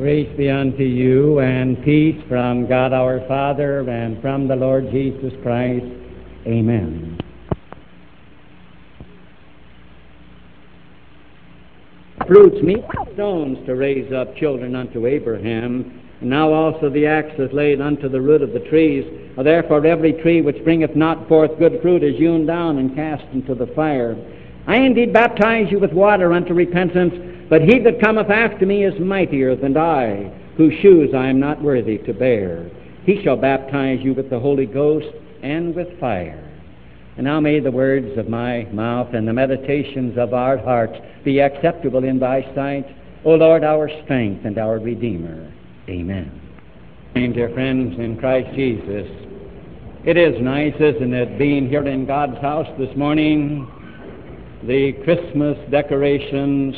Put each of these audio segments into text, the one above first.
Grace be unto you and peace from God our Father and from the Lord Jesus Christ. Amen. Fruits meet stones to raise up children unto Abraham. And now also the axe is laid unto the root of the trees. Therefore every tree which bringeth not forth good fruit is hewn down and cast into the fire. I indeed baptize you with water unto repentance, but he that cometh after me is mightier than I, whose shoes I am not worthy to bear. He shall baptize you with the Holy Ghost and with fire. And now may the words of my mouth and the meditations of our hearts be acceptable in thy sight, O Lord, our strength and our Redeemer. Amen. And dear friends in Christ Jesus, it is nice, isn't it, being here in God's house this morning? The Christmas decorations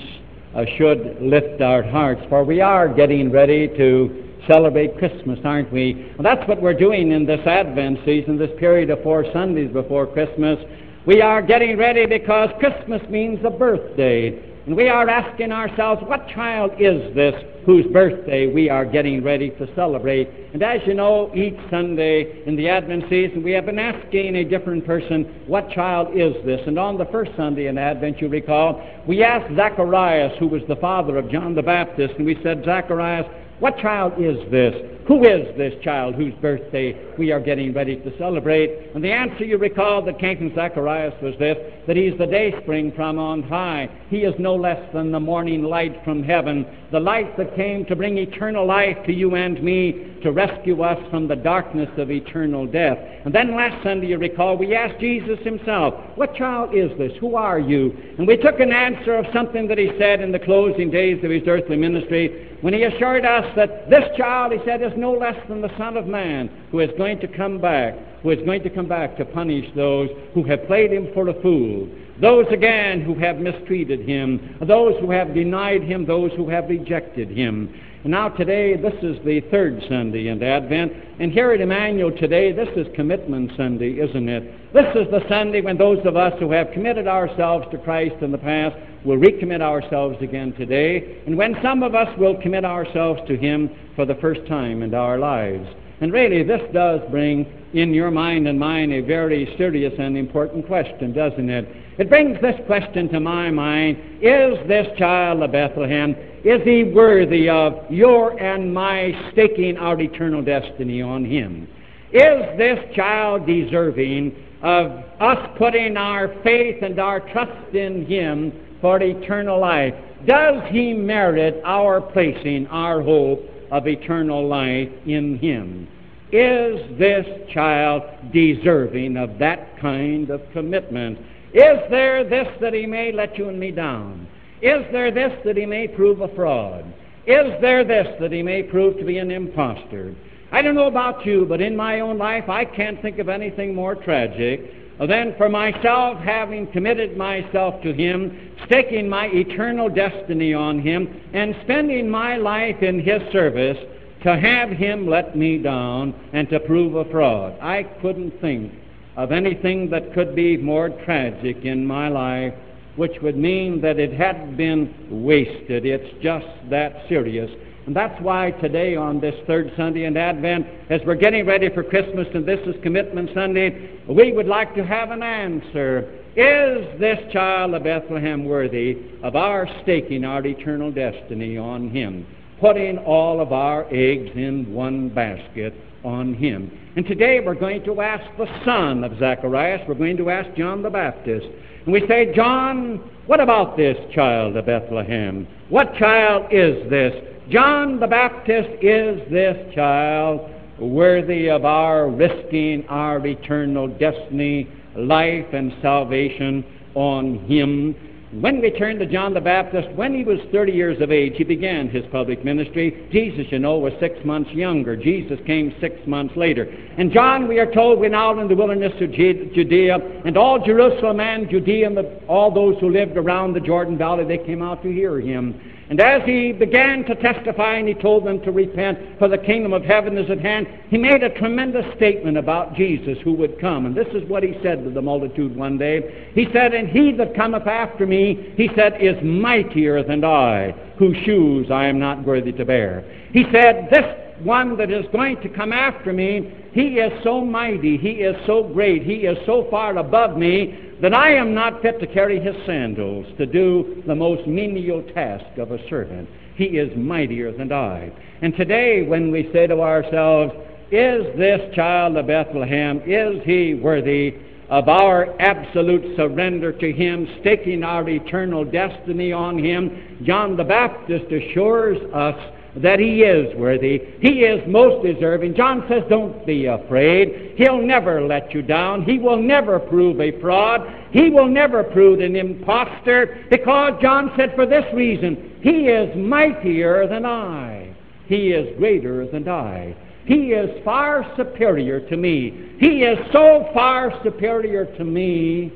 Uh, should lift our hearts, for we are getting ready to celebrate Christmas, aren't we? That's what we're doing in this Advent season, this period of four Sundays before Christmas. We are getting ready because Christmas means a birthday. And we are asking ourselves, what child is this whose birthday we are getting ready to celebrate? And as you know, each Sunday in the Advent season, we have been asking a different person, what child is this? And on the first Sunday in Advent, you recall, we asked Zacharias, who was the father of John the Baptist, and we said, Zacharias, what child is this? Who is this child whose birthday we are getting ready to celebrate? And the answer you recall that came from Zacharias was this that he's the day spring from on high. He is no less than the morning light from heaven, the light that came to bring eternal life to you and me, to rescue us from the darkness of eternal death. And then last Sunday, you recall, we asked Jesus himself, What child is this? Who are you? And we took an answer of something that he said in the closing days of his earthly ministry when he assured us that this child, he said, is no less than the Son of Man who is going to come back, who is going to come back to punish those who have played him for a fool, those again who have mistreated him, those who have denied him, those who have rejected him. And now today, this is the third Sunday in Advent. And here at Emmanuel today, this is Commitment Sunday, isn't it? This is the Sunday when those of us who have committed ourselves to Christ in the past will recommit ourselves again today. And when some of us will commit ourselves to Him for the first time in our lives. And really, this does bring in your mind and mine a very serious and important question, doesn't it? It brings this question to my mind Is this child of Bethlehem, is he worthy of your and my staking our eternal destiny on him? Is this child deserving of us putting our faith and our trust in him for eternal life? Does he merit our placing our hope of eternal life in him? Is this child deserving of that kind of commitment? Is there this that he may let you and me down? Is there this that he may prove a fraud? Is there this that he may prove to be an impostor? I don't know about you, but in my own life, I can't think of anything more tragic than for myself having committed myself to him, staking my eternal destiny on him, and spending my life in his service to have him let me down and to prove a fraud. I couldn't think of anything that could be more tragic in my life which would mean that it had been wasted. It's just that serious. And that's why today, on this third Sunday in Advent, as we're getting ready for Christmas and this is Commitment Sunday, we would like to have an answer. Is this child of Bethlehem worthy of our staking our eternal destiny on him, putting all of our eggs in one basket on him? And today we're going to ask the son of Zacharias, we're going to ask John the Baptist. And we say, John, what about this child of Bethlehem? What child is this? John the Baptist, is this child worthy of our risking our eternal destiny, life, and salvation on him? When we turn to John the Baptist, when he was 30 years of age, he began his public ministry. Jesus, you know, was six months younger. Jesus came six months later. And John, we are told, went out in the wilderness of Judea, and all Jerusalem and Judea, and all those who lived around the Jordan Valley, they came out to hear him. And as he began to testify and he told them to repent, for the kingdom of heaven is at hand, he made a tremendous statement about Jesus who would come. And this is what he said to the multitude one day. He said, And he that cometh after me, he said, is mightier than I, whose shoes I am not worthy to bear. He said, This one that is going to come after me, he is so mighty, he is so great, he is so far above me that I am not fit to carry his sandals, to do the most menial task of a servant. He is mightier than I. And today, when we say to ourselves, Is this child of Bethlehem, is he worthy of our absolute surrender to him, staking our eternal destiny on him? John the Baptist assures us that he is worthy. He is most deserving. John says, Don't be afraid. He'll never let you down. He will never prove a fraud. He will never prove an impostor because John said, For this reason, He is mightier than I. He is greater than I. He is far superior to me. He is so far superior to me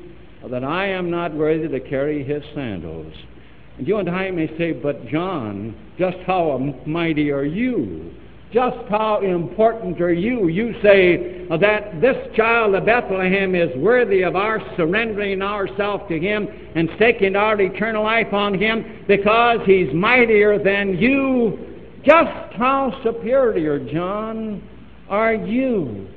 that I am not worthy to carry his sandals. And you and I may say, but John, just how mighty are you? Just how important are you? You say that this child of Bethlehem is worthy of our surrendering ourselves to him and staking our eternal life on him because he's mightier than you. Just how superior, John, are you?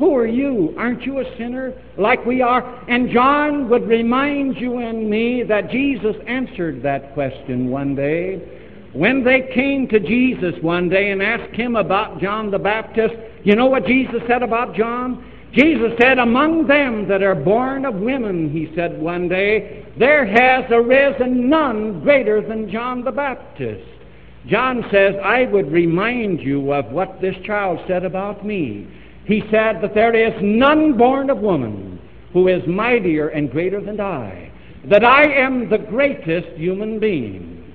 Who are you? Aren't you a sinner like we are? And John would remind you and me that Jesus answered that question one day. When they came to Jesus one day and asked him about John the Baptist, you know what Jesus said about John? Jesus said, Among them that are born of women, he said one day, there has arisen none greater than John the Baptist. John says, I would remind you of what this child said about me he said that there is none born of woman who is mightier and greater than I, that I am the greatest human being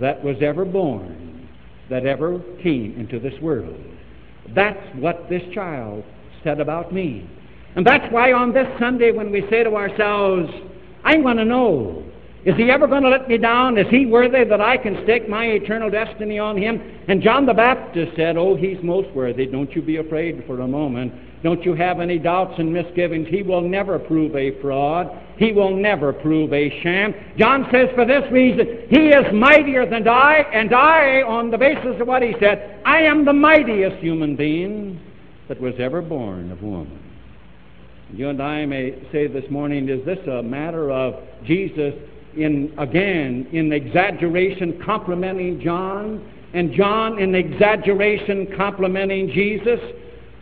that was ever born, that ever came into this world. That's what this child said about me. And that's why on this Sunday, when we say to ourselves, I want to know is he ever going to let me down? Is he worthy that I can stake my eternal destiny on him? And John the Baptist said, Oh, he's most worthy. Don't you be afraid for a moment. Don't you have any doubts and misgivings. He will never prove a fraud. He will never prove a sham. John says, for this reason, he is mightier than I, and I, on the basis of what he said, I am the mightiest human being that was ever born of woman. You and I may say this morning, is this a matter of Jesus in again in exaggeration complimenting John and John in exaggeration complimenting Jesus?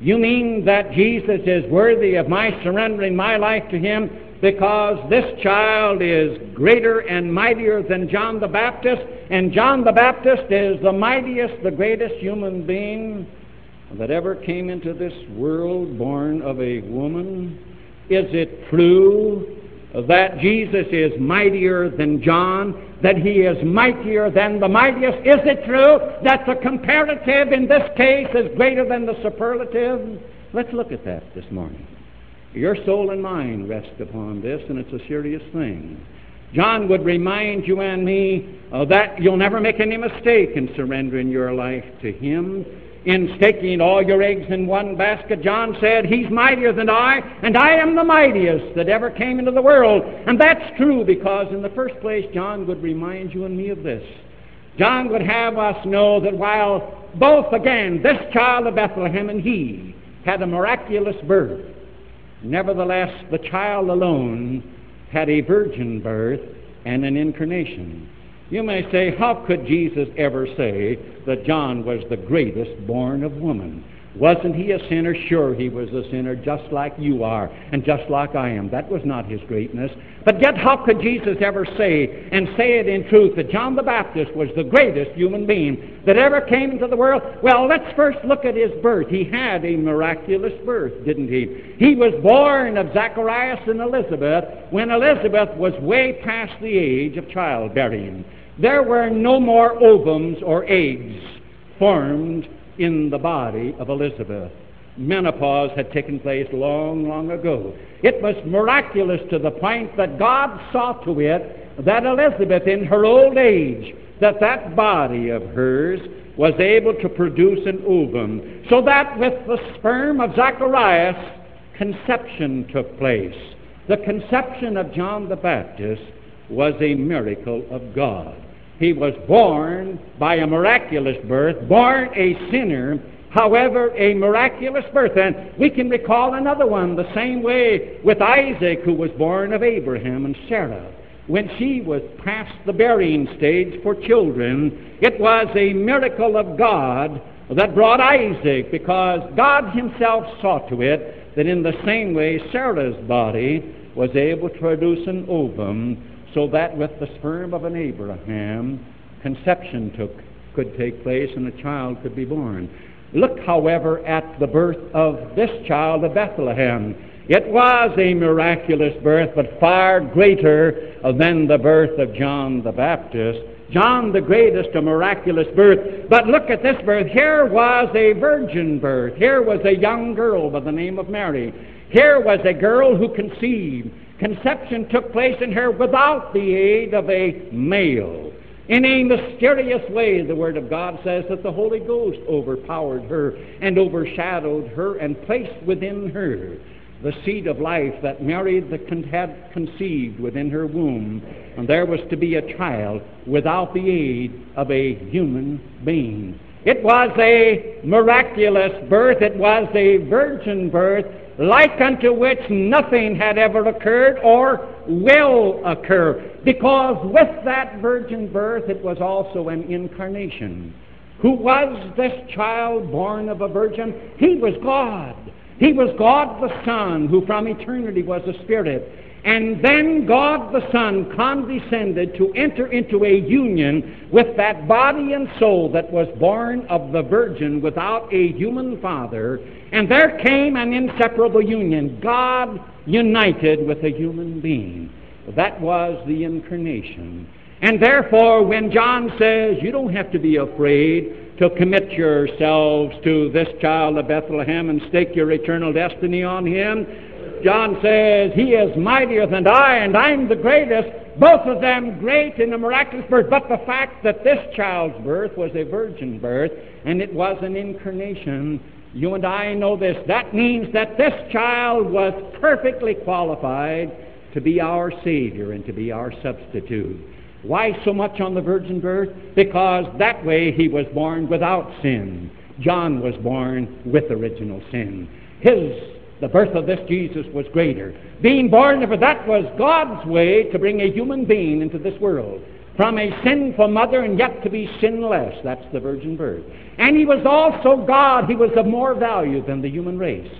You mean that Jesus is worthy of my surrendering my life to him because this child is greater and mightier than John the Baptist, and John the Baptist is the mightiest, the greatest human being that ever came into this world born of a woman? Is it true that Jesus is mightier than John, that he is mightier than the mightiest? Is it true that the comparative in this case is greater than the superlative? Let's look at that this morning. Your soul and mind rest upon this, and it's a serious thing. John would remind you and me uh, that you'll never make any mistake in surrendering your life to him in staking all your eggs in one basket. John said, He's mightier than I, and I am the mightiest that ever came into the world. And that's true because, in the first place, John would remind you and me of this. John would have us know that while both, again, this child of Bethlehem and he had a miraculous birth, nevertheless, the child alone had a virgin birth and an incarnation. You may say, how could Jesus ever say that John was the greatest born of woman? Wasn't he a sinner? Sure, he was a sinner, just like you are, and just like I am. That was not his greatness. But yet, how could Jesus ever say, and say it in truth, that John the Baptist was the greatest human being that ever came into the world? Well, let's first look at his birth. He had a miraculous birth, didn't he? He was born of Zacharias and Elizabeth when Elizabeth was way past the age of childbearing. There were no more ovums or eggs formed in the body of Elizabeth. Menopause had taken place long, long ago. It was miraculous to the point that God saw to it that Elizabeth, in her old age, that that body of hers was able to produce an ovum, so that with the sperm of Zacharias, conception took place. The conception of John the Baptist was a miracle of God. He was born by a miraculous birth, born a sinner, however, a miraculous birth. And we can recall another one the same way with Isaac, who was born of Abraham and Sarah. When she was past the burying stage for children, it was a miracle of God that brought Isaac because God Himself saw to it that in the same way Sarah's body was able to produce an ovum so that with the sperm of an Abraham, conception took, could take place and a child could be born. Look, however, at the birth of this child of Bethlehem. It was a miraculous birth, but far greater than the birth of John the Baptist. John the greatest, a miraculous birth. But look at this birth. Here was a virgin birth. Here was a young girl by the name of Mary. Here was a girl who conceived. Conception took place in her without the aid of a male. In a mysterious way, the Word of God says that the Holy Ghost overpowered her and overshadowed her and placed within her the seed of life that Mary had conceived within her womb. And there was to be a child without the aid of a human being. It was a miraculous birth. It was a virgin birth like unto which nothing had ever occurred or will occur. Because with that virgin birth, it was also an incarnation. Who was this child born of a virgin? He was God. He was God the Son, who from eternity was a Spirit. And then God the Son condescended to enter into a union with that body and soul that was born of the Virgin without a human father. And there came an inseparable union. God united with a human being. That was the incarnation. And therefore, when John says, you don't have to be afraid to commit yourselves to this child of Bethlehem and stake your eternal destiny on him, John says, He is mightier than I, and I'm the greatest. Both of them great in a miraculous birth. But the fact that this child's birth was a virgin birth, and it was an incarnation, you and I know this. That means that this child was perfectly qualified to be our Savior and to be our substitute. Why so much on the virgin birth? Because that way he was born without sin. John was born with original sin. His the birth of this Jesus was greater. Being born of that was God's way to bring a human being into this world. From a sinful mother and yet to be sinless. That's the virgin birth. And he was also God. He was of more value than the human race.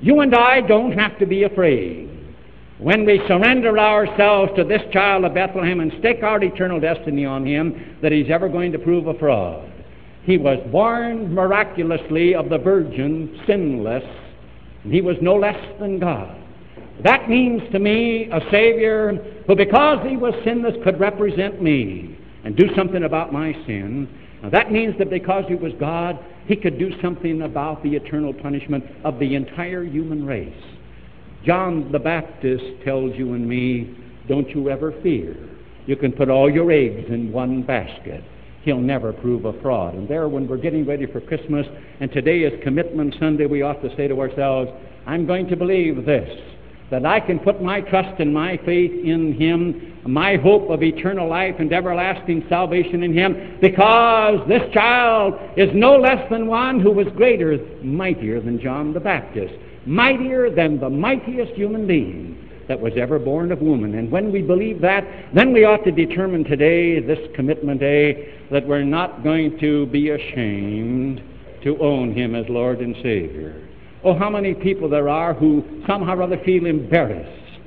You and I don't have to be afraid. When we surrender ourselves to this child of Bethlehem and stake our eternal destiny on him, that he's ever going to prove a fraud. He was born miraculously of the virgin, sinless, he was no less than God. That means to me a Savior who, because he was sinless, could represent me and do something about my sin. Now, that means that because he was God, he could do something about the eternal punishment of the entire human race. John the Baptist tells you and me, don't you ever fear. You can put all your eggs in one basket he'll never prove a fraud. And there, when we're getting ready for Christmas, and today is Commitment Sunday, we ought to say to ourselves, I'm going to believe this, that I can put my trust and my faith in Him, my hope of eternal life and everlasting salvation in Him, because this child is no less than one who was greater, mightier than John the Baptist, mightier than the mightiest human being that was ever born of woman. And when we believe that, then we ought to determine today, this commitment day, that we're not going to be ashamed to own Him as Lord and Savior. Oh, how many people there are who somehow or other feel embarrassed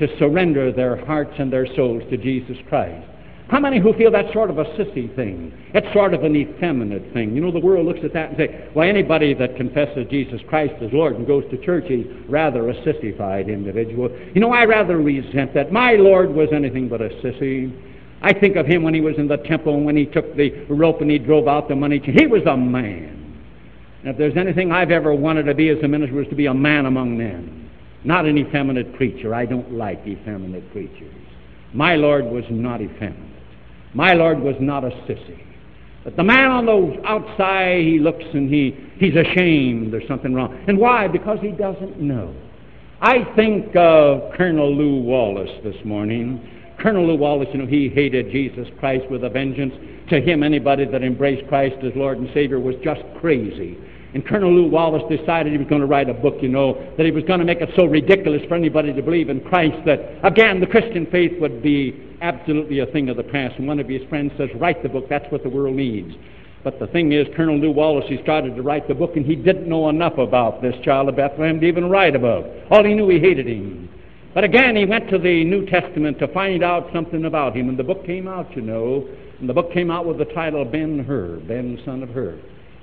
to surrender their hearts and their souls to Jesus Christ. How many who feel that's sort of a sissy thing? It's sort of an effeminate thing. You know, the world looks at that and say, well, anybody that confesses Jesus Christ as Lord and goes to church is rather a sissified individual. You know, I rather resent that. My Lord was anything but a sissy. I think of him when he was in the temple and when he took the rope and he drove out the money. He was a man. And if there's anything I've ever wanted to be as a minister was to be a man among men, not an effeminate preacher. I don't like effeminate preachers. My Lord was not effeminate. My Lord was not a sissy. But the man on the outside, he looks and he, he's ashamed there's something wrong. And why? Because he doesn't know. I think of Colonel Lew Wallace this morning. Colonel Lew Wallace, you know, he hated Jesus Christ with a vengeance. To him, anybody that embraced Christ as Lord and Savior was just crazy. And Colonel Lew Wallace decided he was going to write a book, you know, that he was going to make it so ridiculous for anybody to believe in Christ that, again, the Christian faith would be absolutely a thing of the past. And one of his friends says, Write the book, that's what the world needs. But the thing is, Colonel Lew Wallace, he started to write the book, and he didn't know enough about this child of Bethlehem to even write about. All he knew, he hated him. But again, he went to the New Testament to find out something about him, and the book came out, you know, and the book came out with the title Ben Hur, Ben, son of Hur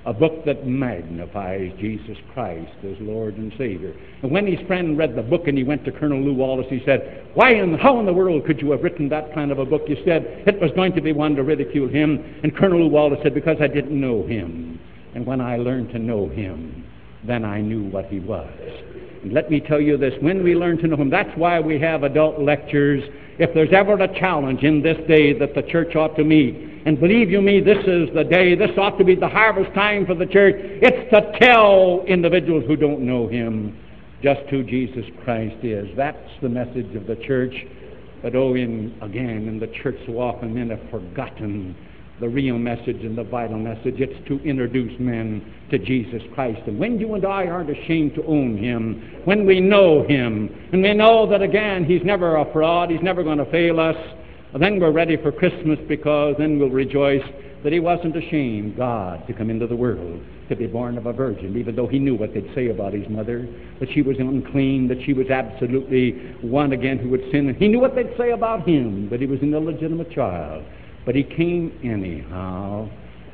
a book that magnifies Jesus Christ as Lord and Savior. And when his friend read the book and he went to Colonel Lew Wallace, he said, Why and how in the world could you have written that kind of a book? You said it was going to be one to ridicule him. And Colonel Lew Wallace said, Because I didn't know him. And when I learned to know him, then I knew what he was. And let me tell you this when we learn to know him, that's why we have adult lectures. If there's ever a challenge in this day that the church ought to meet, and believe you me, this is the day, this ought to be the harvest time for the church. It's to tell individuals who don't know Him just who Jesus Christ is. That's the message of the church. But oh, in, again, in the church so often men have forgotten the real message and the vital message. It's to introduce men to Jesus Christ. And when you and I aren't ashamed to own Him, when we know Him, and we know that again He's never a fraud, He's never going to fail us, then we're ready for Christmas because then we'll rejoice that he wasn't ashamed, God, to come into the world, to be born of a virgin, even though he knew what they'd say about his mother, that she was unclean, that she was absolutely one again who would sin. He knew what they'd say about him, that he was an illegitimate child. But he came anyhow.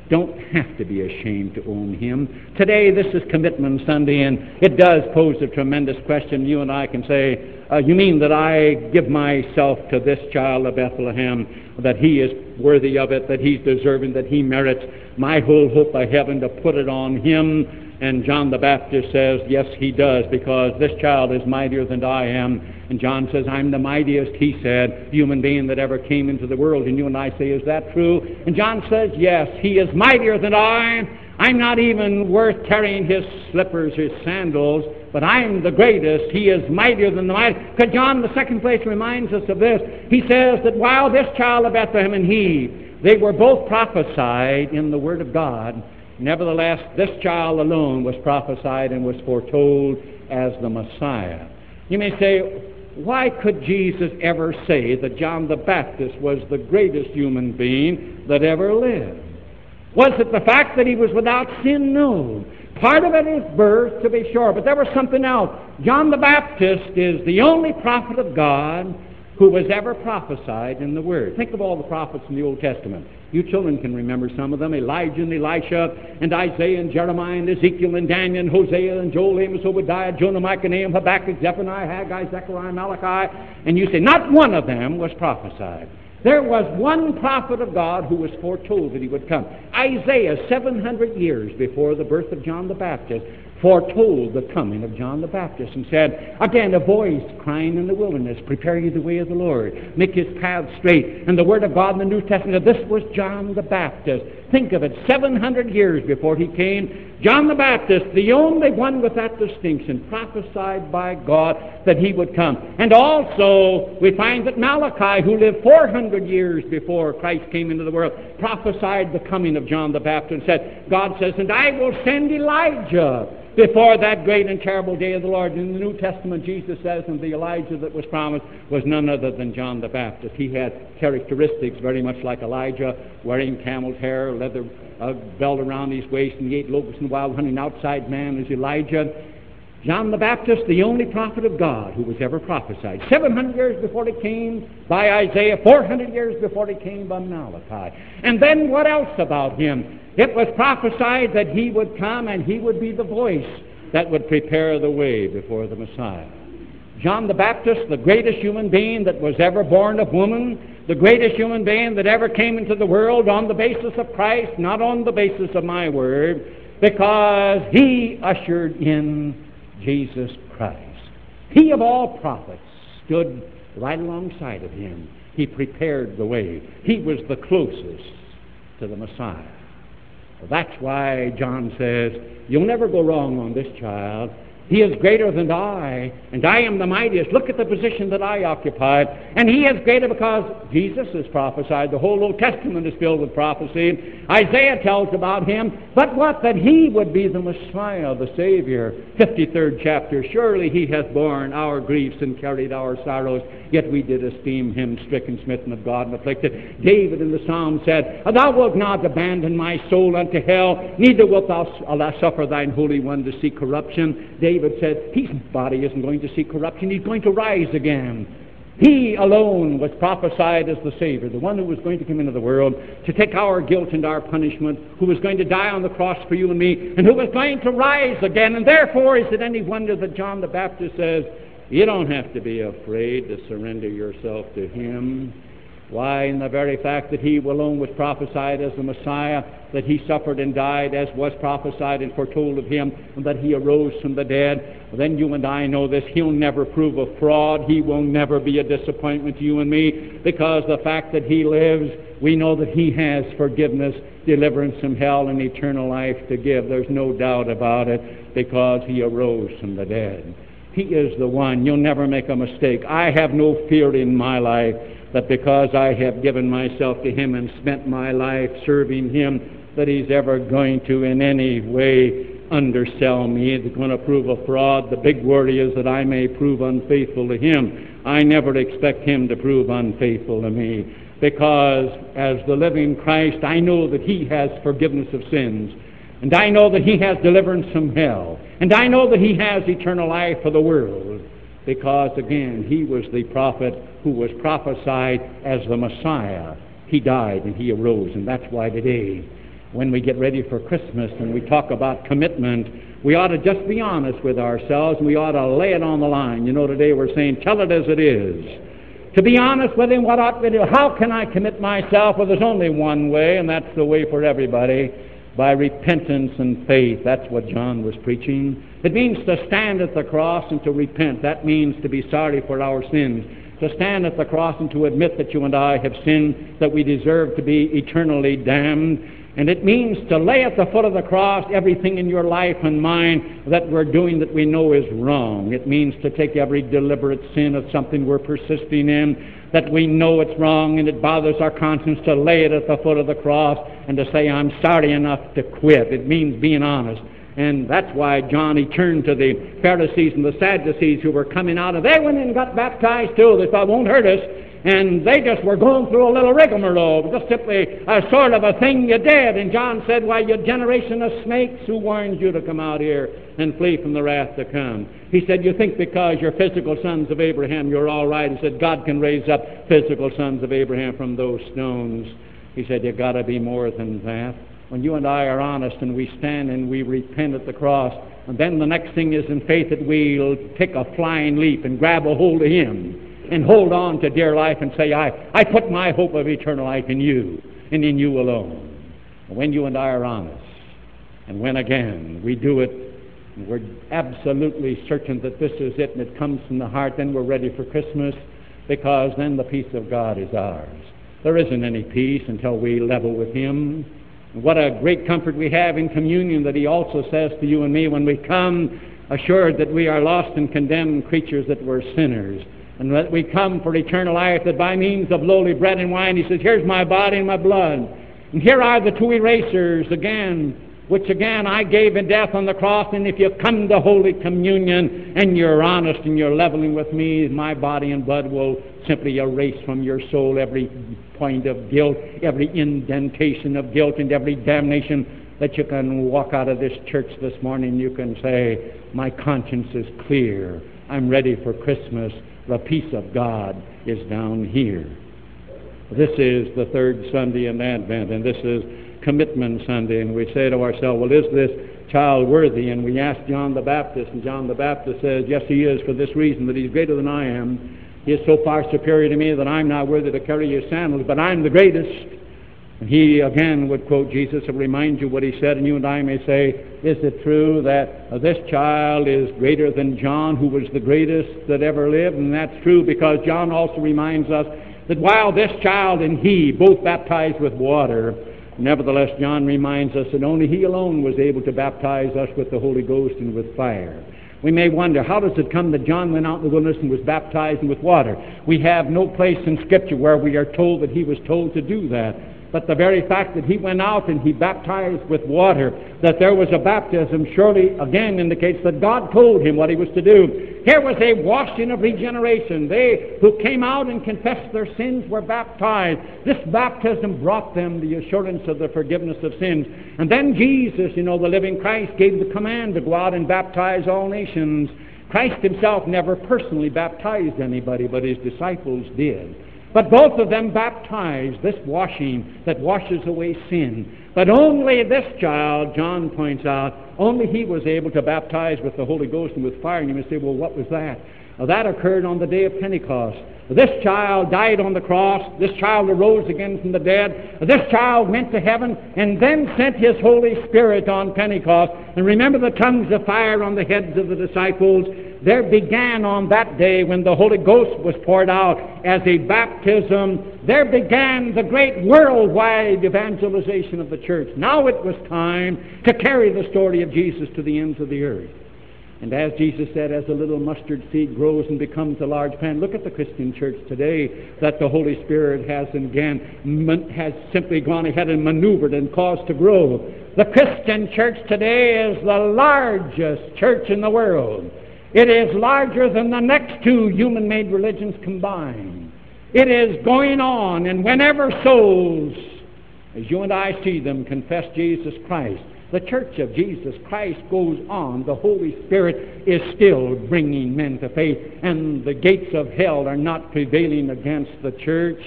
Don't have to be ashamed to own him. Today, this is Commitment Sunday, and it does pose a tremendous question. You and I can say, uh, you mean that I give myself to this child of Bethlehem, that he is worthy of it, that he's deserving, that he merits my whole hope of heaven to put it on him? And John the Baptist says, Yes, he does, because this child is mightier than I am. And John says, I'm the mightiest, he said, human being that ever came into the world. And you and I say, Is that true? And John says, Yes, he is mightier than I. I'm not even worth carrying his slippers, his sandals, but I'm the greatest. He is mightier than the mighty. Because John, the second place, reminds us of this. He says that while this child of Bethlehem and he, they were both prophesied in the Word of God, nevertheless, this child alone was prophesied and was foretold as the Messiah. You may say, why could Jesus ever say that John the Baptist was the greatest human being that ever lived? Was it the fact that he was without sin? No. Part of it is birth, to be sure, but there was something else. John the Baptist is the only prophet of God who was ever prophesied in the Word. Think of all the prophets in the Old Testament. You children can remember some of them Elijah and Elisha, and Isaiah and Jeremiah and Ezekiel and Daniel and Hosea and Joel, Amos, Obadiah, Jonah, Micah, Nahum, Habakkuk, Zephaniah, Haggai, Zechariah, Malachi. And you say, not one of them was prophesied. There was one prophet of God who was foretold that he would come. Isaiah, 700 years before the birth of John the Baptist, foretold the coming of John the Baptist and said, Again, a voice crying in the wilderness, Prepare ye the way of the Lord, make his path straight. And the Word of God in the New Testament, this was John the Baptist. Think of it, 700 years before he came, John the Baptist, the only one with that distinction, prophesied by God that he would come. And also, we find that Malachi, who lived 400 years before Christ came into the world, prophesied the coming of John the Baptist and said, God says, And I will send Elijah before that great and terrible day of the Lord. In the New Testament, Jesus says, and the Elijah that was promised was none other than John the Baptist. He had characteristics very much like Elijah, wearing camel's hair, leather uh, belt around his waist, and he ate locusts and wild honey. An outside man is Elijah. John the Baptist, the only prophet of God who was ever prophesied. 700 years before he came by Isaiah, 400 years before he came by Malachi. And then what else about him? It was prophesied that he would come and he would be the voice that would prepare the way before the Messiah. John the Baptist, the greatest human being that was ever born of woman, the greatest human being that ever came into the world on the basis of Christ, not on the basis of my word, because he ushered in Jesus Christ. He of all prophets stood right alongside of him. He prepared the way. He was the closest to the Messiah. That's why John says, You'll never go wrong on this child. He is greater than I, and I am the mightiest. Look at the position that I occupied. And he is greater because Jesus is prophesied. The whole Old Testament is filled with prophecy. Isaiah tells about him. But what? That he would be the Messiah, the Savior. 53rd chapter. Surely he hath borne our griefs and carried our sorrows. Yet we did esteem him stricken, smitten of God, and afflicted. David in the Psalm said, Thou wilt not abandon my soul unto hell, neither wilt thou uh, suffer thine Holy One to see corruption. David David said, his body isn't going to see corruption. He's going to rise again. He alone was prophesied as the Savior, the one who was going to come into the world to take our guilt and our punishment, who was going to die on the cross for you and me, and who was going to rise again. And therefore, is it any wonder that John the Baptist says, You don't have to be afraid to surrender yourself to Him. Why, in the very fact that he alone was prophesied as the Messiah, that he suffered and died as was prophesied and foretold of him, and that he arose from the dead, then you and I know this. He'll never prove a fraud. He will never be a disappointment to you and me, because the fact that he lives, we know that he has forgiveness, deliverance from hell, and eternal life to give. There's no doubt about it, because he arose from the dead. He is the one. You'll never make a mistake. I have no fear in my life that because I have given myself to Him and spent my life serving Him, that He's ever going to in any way undersell me. He's going to prove a fraud. The big worry is that I may prove unfaithful to Him. I never expect Him to prove unfaithful to me because as the living Christ, I know that He has forgiveness of sins. And I know that He has deliverance from hell. And I know that He has eternal life for the world because, again, He was the prophet who was prophesied as the Messiah. He died and he arose, and that's why today, when we get ready for Christmas and we talk about commitment, we ought to just be honest with ourselves and we ought to lay it on the line. You know, today we're saying, tell it as it is. To be honest with him, what ought we do? How can I commit myself? Well, there's only one way, and that's the way for everybody by repentance and faith. That's what John was preaching. It means to stand at the cross and to repent. That means to be sorry for our sins to stand at the cross and to admit that you and I have sinned, that we deserve to be eternally damned. And it means to lay at the foot of the cross everything in your life and mine that we're doing that we know is wrong. It means to take every deliberate sin of something we're persisting in that we know it's wrong and it bothers our conscience to lay it at the foot of the cross and to say, I'm sorry enough to quit. It means being honest. And that's why John, he turned to the Pharisees and the Sadducees who were coming out, and they went and got baptized too. They thought, won't hurt us. And they just were going through a little rigmarole, just simply a sort of a thing you did. And John said, Why, you generation of snakes, who warned you to come out here and flee from the wrath to come? He said, You think because you're physical sons of Abraham, you're all right. He said, God can raise up physical sons of Abraham from those stones. He said, You've got to be more than that when you and I are honest and we stand and we repent at the cross, and then the next thing is in faith that we'll take a flying leap and grab a hold of Him and hold on to dear life and say, I, I put my hope of eternal life in you and in you alone. when you and I are honest, and when again we do it, and we're absolutely certain that this is it and it comes from the heart, then we're ready for Christmas because then the peace of God is ours. There isn't any peace until we level with Him what a great comfort we have in communion that He also says to you and me when we come assured that we are lost and condemned creatures, that we're sinners, and that we come for eternal life, that by means of lowly bread and wine, He says, Here's my body and my blood. And here are the two erasers again, which again I gave in death on the cross. And if you come to Holy Communion and you're honest and you're leveling with me, my body and blood will simply erase from your soul every point of guilt, every indentation of guilt, and every damnation that you can walk out of this church this morning. You can say, My conscience is clear. I'm ready for Christmas. The peace of God is down here. This is the third Sunday in Advent, and this is Commitment Sunday. And we say to ourselves, Well, is this child worthy? And we ask John the Baptist, and John the Baptist says, Yes, he is, for this reason, that he's greater than I am. He is so far superior to me that I'm not worthy to carry his sandals, but I'm the greatest. And he again would quote Jesus and remind you what he said, and you and I may say, Is it true that this child is greater than John, who was the greatest that ever lived? And that's true because John also reminds us that while this child and he both baptized with water, nevertheless, John reminds us that only he alone was able to baptize us with the Holy Ghost and with fire. We may wonder, how does it come that John went out in the wilderness and was baptized with water? We have no place in Scripture where we are told that he was told to do that. But the very fact that he went out and he baptized with water, that there was a baptism, surely again indicates that God told him what he was to do. Here was a washing of regeneration. They who came out and confessed their sins were baptized. This baptism brought them the assurance of the forgiveness of sins. And then Jesus, you know, the living Christ, gave the command to go out and baptize all nations. Christ himself never personally baptized anybody, but his disciples did. But both of them baptized this washing that washes away sin. But only this child, John points out, only he was able to baptize with the Holy Ghost and with fire. And you may say, well, what was that? That occurred on the day of Pentecost. This child died on the cross. This child arose again from the dead. This child went to heaven and then sent his Holy Spirit on Pentecost. And remember the tongues of fire on the heads of the disciples there began on that day when the Holy Ghost was poured out as a baptism, there began the great worldwide evangelization of the church. Now it was time to carry the story of Jesus to the ends of the earth. And as Jesus said, as a little mustard seed grows and becomes a large plant, look at the Christian church today that the Holy Spirit has again has simply gone ahead and maneuvered and caused to grow. The Christian church today is the largest church in the world. It is larger than the next two human made religions combined. It is going on, and whenever souls, as you and I see them, confess Jesus Christ, the church of Jesus Christ goes on. The Holy Spirit is still bringing men to faith, and the gates of hell are not prevailing against the church.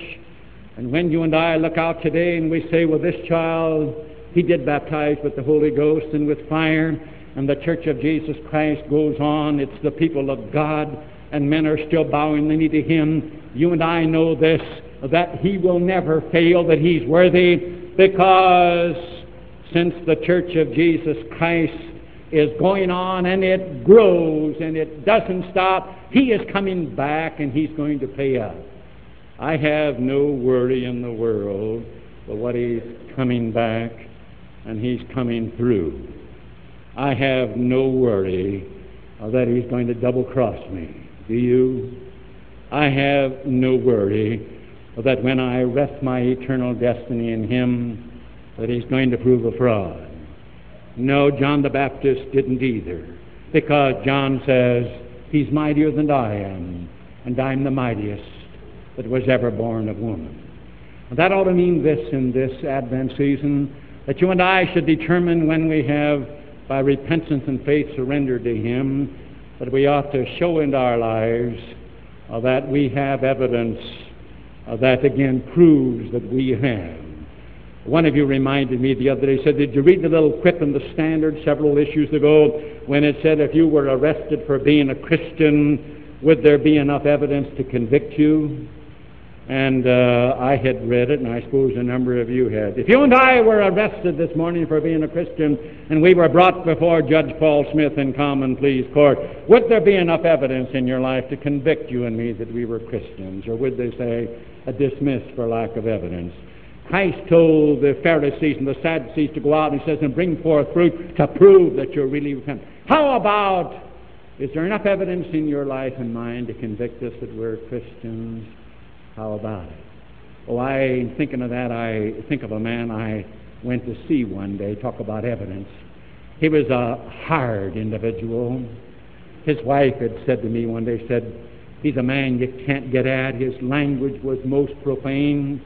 And when you and I look out today and we say, well, this child, he did baptize with the Holy Ghost and with fire, and the Church of Jesus Christ goes on. It's the people of God, and men are still bowing the knee to Him. You and I know this, that He will never fail, that He's worthy, because since the Church of Jesus Christ is going on and it grows and it doesn't stop, He is coming back and He's going to pay up. I have no worry in the world but what He's coming back and He's coming through. I have no worry that he's going to double cross me. Do you? I have no worry that when I rest my eternal destiny in him, that he's going to prove a fraud. No, John the Baptist didn't either, because John says, He's mightier than I am, and I'm the mightiest that was ever born of woman. That ought to mean this in this Advent season, that you and I should determine when we have by repentance and faith surrendered to Him, that we ought to show in our lives uh, that we have evidence uh, that again proves that we have. One of you reminded me the other day, said, Did you read the little quip in the Standard several issues ago when it said if you were arrested for being a Christian, would there be enough evidence to convict you? And uh, I had read it, and I suppose a number of you had. If you and I were arrested this morning for being a Christian, and we were brought before Judge Paul Smith in common pleas court, would there be enough evidence in your life to convict you and me that we were Christians? Or would they say, a dismiss for lack of evidence? Christ told the Pharisees and the Sadducees to go out, and he says, and bring forth fruit to prove that you're really repentant. How about, is there enough evidence in your life and mine to convict us that we're Christians? How about it? Oh, I, thinking of that, I think of a man I went to see one day, talk about evidence. He was a hard individual. His wife had said to me one day, said, he's a man you can't get at. His language was most profane.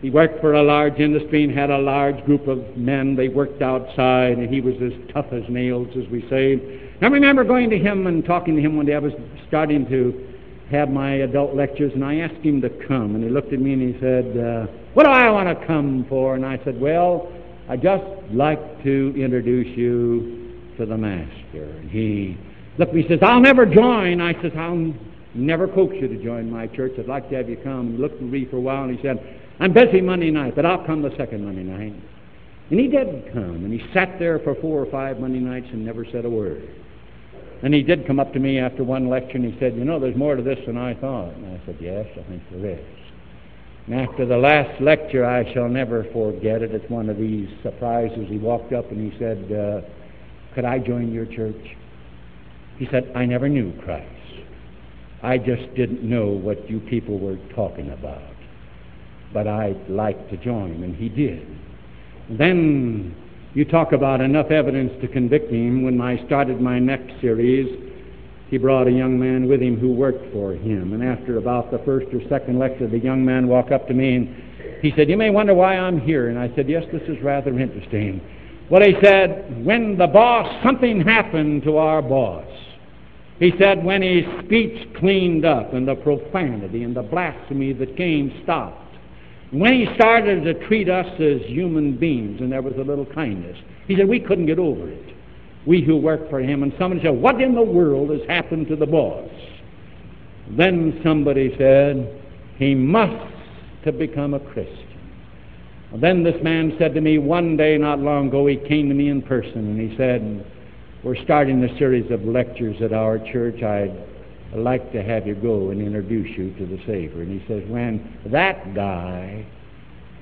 He worked for a large industry and had a large group of men. They worked outside, and he was as tough as nails, as we say. I remember going to him and talking to him one day. I was starting to have my adult lectures, and I asked him to come. And he looked at me and he said, uh, What do I want to come for? And I said, Well, I'd just like to introduce you to the Master. And he looked at me and says, I'll never join. I says, I'll never coax you to join my church. I'd like to have you come. He looked at me for a while and he said, I'm busy Monday night, but I'll come the second Monday night. And he did come, and he sat there for four or five Monday nights and never said a word. And he did come up to me after one lecture and he said, You know, there's more to this than I thought. And I said, Yes, I think there is. And after the last lecture, I shall never forget it. It's one of these surprises. He walked up and he said, uh, Could I join your church? He said, I never knew Christ. I just didn't know what you people were talking about. But I'd like to join. And he did. And then you talk about enough evidence to convict him. When I started my next series, he brought a young man with him who worked for him. And after about the first or second lecture, the young man walked up to me and he said, You may wonder why I'm here. And I said, Yes, this is rather interesting. Well, he said, When the boss, something happened to our boss. He said, When his speech cleaned up and the profanity and the blasphemy that came stopped. When he started to treat us as human beings and there was a little kindness, he said, We couldn't get over it we who work for him, and somebody said, What in the world has happened to the boss? Then somebody said, He must have become a Christian. Then this man said to me one day not long ago, he came to me in person and he said, We're starting a series of lectures at our church. I'd like to have you go and introduce you to the Savior. And he says, When that guy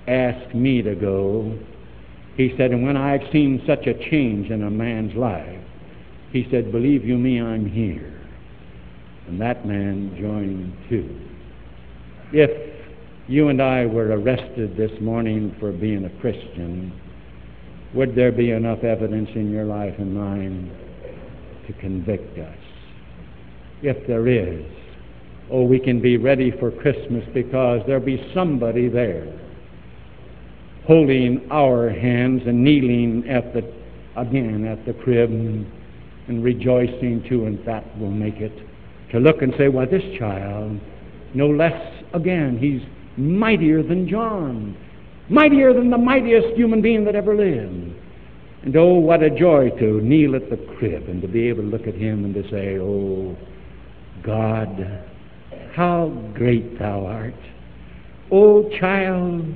asked me to go, he said, and when I've seen such a change in a man's life, he said, believe you me, I'm here. And that man joined too. If you and I were arrested this morning for being a Christian, would there be enough evidence in your life and mine to convict us? If there is, oh, we can be ready for Christmas because there'll be somebody there holding our hands and kneeling at the again at the crib and rejoicing too, and that will make it. To look and say, well, this child, no less again, he's mightier than John, mightier than the mightiest human being that ever lived. And oh, what a joy to kneel at the crib and to be able to look at him and to say, Oh, God, how great thou art. O child,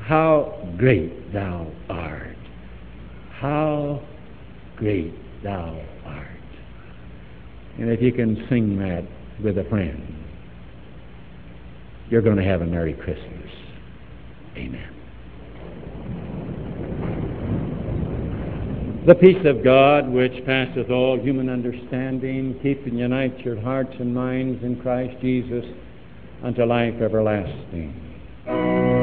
how great thou art. How great thou art. And if you can sing that with a friend, you're going to have a Merry Christmas. Amen. The peace of God, which passeth all human understanding, keep and unite your hearts and minds in Christ Jesus unto life everlasting.